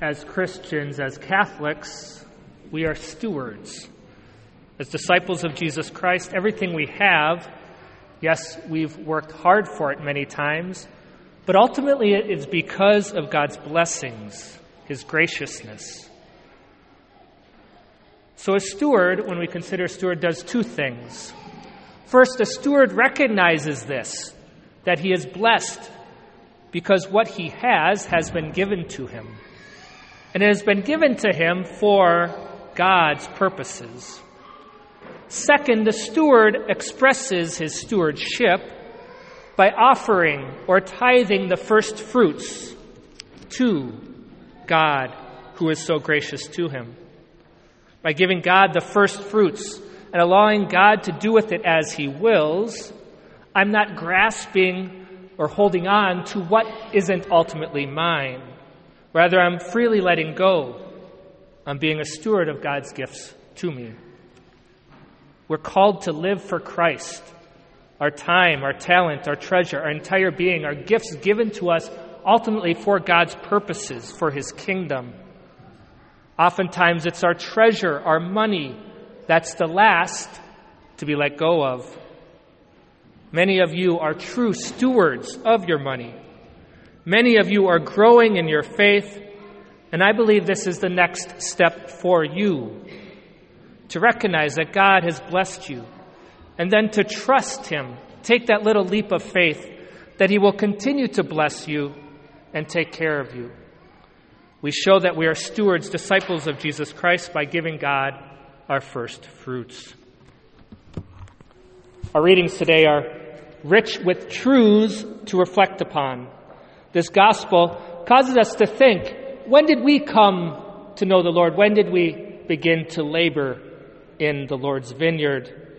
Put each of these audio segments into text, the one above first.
as Christians, as Catholics, we are stewards. As disciples of Jesus Christ, everything we have, yes, we've worked hard for it many times, but ultimately it is because of God's blessings, His graciousness. So, a steward, when we consider steward, does two things. First, a steward recognizes this, that he is blessed because what he has has been given to him. And it has been given to him for God's purposes. Second, the steward expresses his stewardship by offering or tithing the first fruits to God who is so gracious to him. By giving God the first fruits and allowing God to do with it as he wills, I'm not grasping or holding on to what isn't ultimately mine. Rather, I'm freely letting go. I'm being a steward of God's gifts to me. We're called to live for Christ. Our time, our talent, our treasure, our entire being, our gifts given to us ultimately for God's purposes, for His kingdom. Oftentimes it's our treasure, our money, that's the last to be let go of. Many of you are true stewards of your money. Many of you are growing in your faith, and I believe this is the next step for you to recognize that God has blessed you, and then to trust Him. Take that little leap of faith that He will continue to bless you and take care of you. We show that we are stewards, disciples of Jesus Christ, by giving God our first fruits. Our readings today are rich with truths to reflect upon. This gospel causes us to think when did we come to know the Lord? When did we begin to labor in the Lord's vineyard.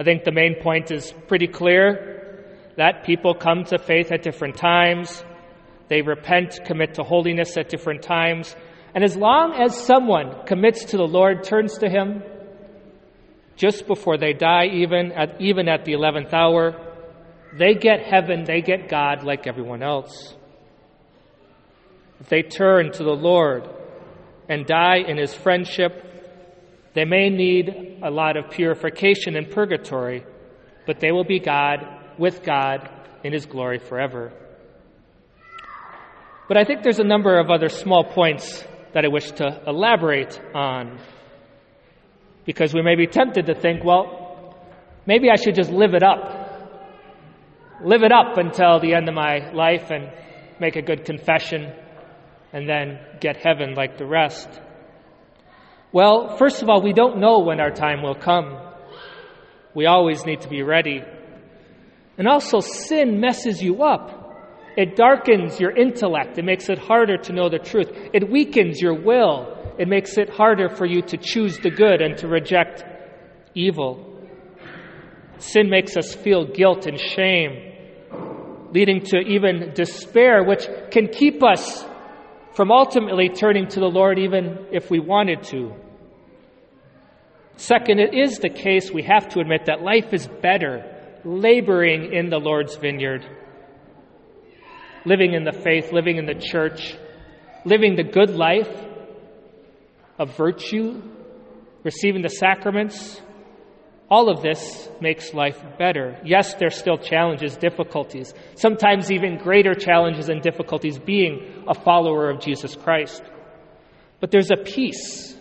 I think the main point is pretty clear that people come to faith at different times. They repent, commit to holiness at different times. And as long as someone commits to the Lord, turns to Him, just before they die, even at, even at the 11th hour, they get heaven, they get God like everyone else. If they turn to the Lord and die in His friendship, they may need a lot of purification in purgatory, but they will be God with God in His glory forever. But I think there's a number of other small points that I wish to elaborate on. Because we may be tempted to think, well, maybe I should just live it up. Live it up until the end of my life and make a good confession and then get heaven like the rest. Well, first of all, we don't know when our time will come. We always need to be ready. And also, sin messes you up. It darkens your intellect. It makes it harder to know the truth. It weakens your will. It makes it harder for you to choose the good and to reject evil. Sin makes us feel guilt and shame, leading to even despair, which can keep us from ultimately turning to the Lord even if we wanted to. Second, it is the case we have to admit that life is better laboring in the Lord's vineyard, living in the faith, living in the church, living the good life of virtue, receiving the sacraments. All of this makes life better. Yes, there's still challenges, difficulties, sometimes even greater challenges and difficulties being a follower of Jesus Christ. But there's a peace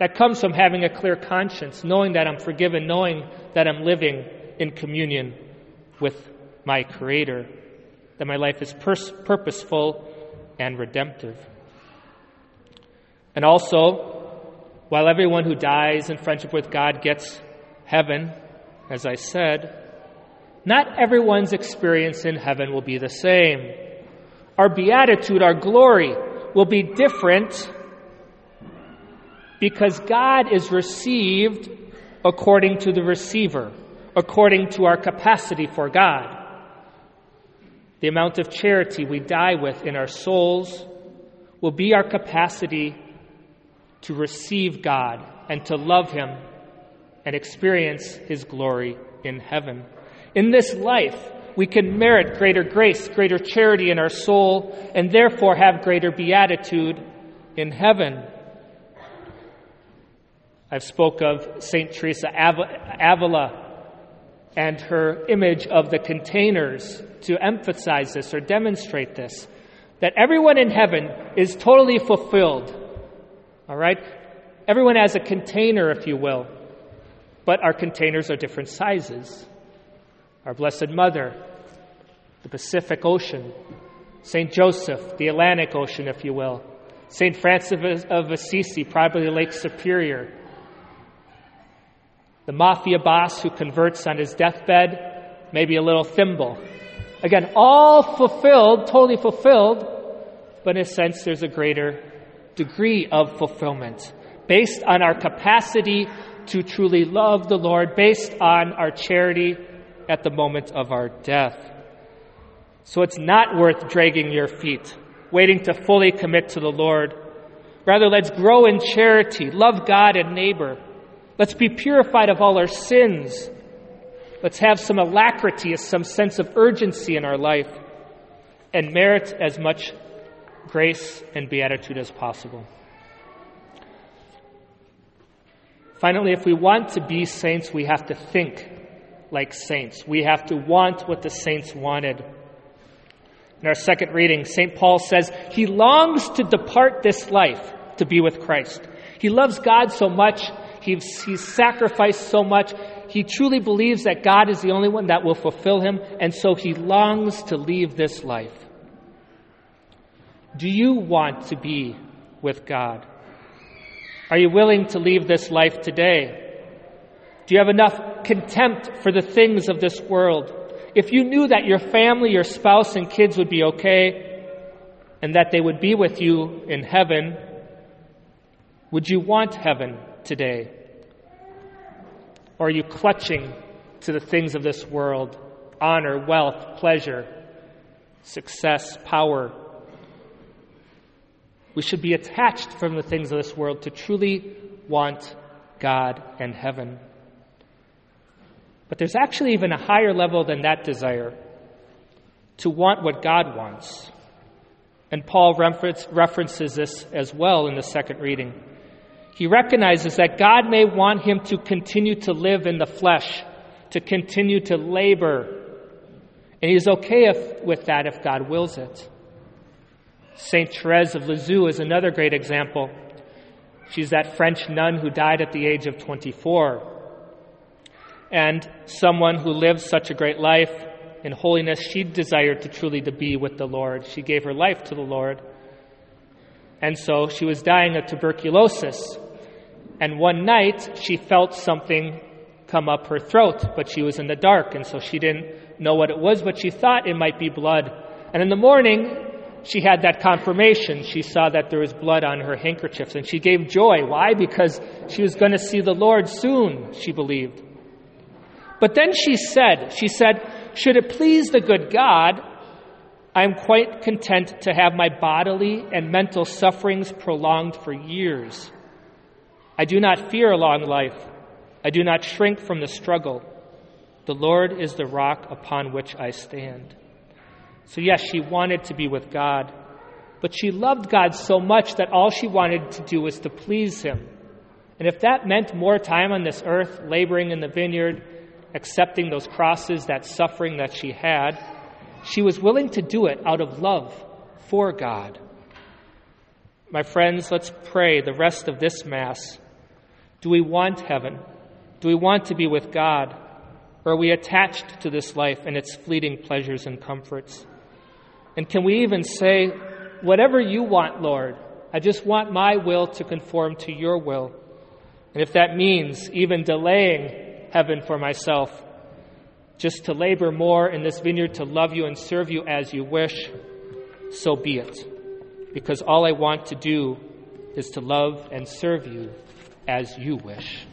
that comes from having a clear conscience, knowing that I'm forgiven, knowing that I'm living in communion with my Creator, that my life is pers- purposeful and redemptive. And also, while everyone who dies in friendship with God gets heaven, as I said, not everyone's experience in heaven will be the same. Our beatitude, our glory, will be different because God is received according to the receiver, according to our capacity for God. The amount of charity we die with in our souls will be our capacity to receive God and to love Him and experience His glory in heaven. In this life, we can merit greater grace, greater charity in our soul, and therefore have greater beatitude in heaven. I've spoke of St. Teresa Avila and her image of the containers to emphasize this or demonstrate this that everyone in heaven is totally fulfilled. All right? Everyone has a container, if you will, but our containers are different sizes. Our Blessed Mother, the Pacific Ocean, St. Joseph, the Atlantic Ocean, if you will, St. Francis of Assisi, probably Lake Superior, the mafia boss who converts on his deathbed, maybe a little thimble. Again, all fulfilled, totally fulfilled, but in a sense, there's a greater degree of fulfillment based on our capacity to truly love the Lord, based on our charity at the moment of our death. So it's not worth dragging your feet, waiting to fully commit to the Lord. Rather, let's grow in charity, love God and neighbor, Let's be purified of all our sins. Let's have some alacrity, some sense of urgency in our life, and merit as much grace and beatitude as possible. Finally, if we want to be saints, we have to think like saints. We have to want what the saints wanted. In our second reading, St. Paul says he longs to depart this life to be with Christ. He loves God so much He's, he's sacrificed so much. He truly believes that God is the only one that will fulfill him, and so he longs to leave this life. Do you want to be with God? Are you willing to leave this life today? Do you have enough contempt for the things of this world? If you knew that your family, your spouse, and kids would be okay, and that they would be with you in heaven, would you want heaven today? Or are you clutching to the things of this world honor, wealth, pleasure, success, power? We should be attached from the things of this world to truly want God and heaven. But there's actually even a higher level than that desire to want what God wants. And Paul references this as well in the second reading. He recognizes that God may want him to continue to live in the flesh, to continue to labor. And he's okay if, with that if God wills it. St. Therese of Lisieux is another great example. She's that French nun who died at the age of 24. And someone who lived such a great life in holiness, she desired to truly to be with the Lord. She gave her life to the Lord. And so she was dying of tuberculosis. And one night, she felt something come up her throat, but she was in the dark, and so she didn't know what it was, but she thought it might be blood. And in the morning, she had that confirmation. She saw that there was blood on her handkerchiefs, and she gave joy. Why? Because she was going to see the Lord soon, she believed. But then she said, she said, should it please the good God, I am quite content to have my bodily and mental sufferings prolonged for years. I do not fear a long life. I do not shrink from the struggle. The Lord is the rock upon which I stand. So, yes, she wanted to be with God, but she loved God so much that all she wanted to do was to please Him. And if that meant more time on this earth, laboring in the vineyard, accepting those crosses, that suffering that she had, she was willing to do it out of love for God. My friends, let's pray the rest of this Mass do we want heaven? Do we want to be with God? Or are we attached to this life and its fleeting pleasures and comforts? And can we even say, Whatever you want, Lord, I just want my will to conform to your will. And if that means even delaying heaven for myself, just to labor more in this vineyard to love you and serve you as you wish, so be it. Because all I want to do is to love and serve you as you wish.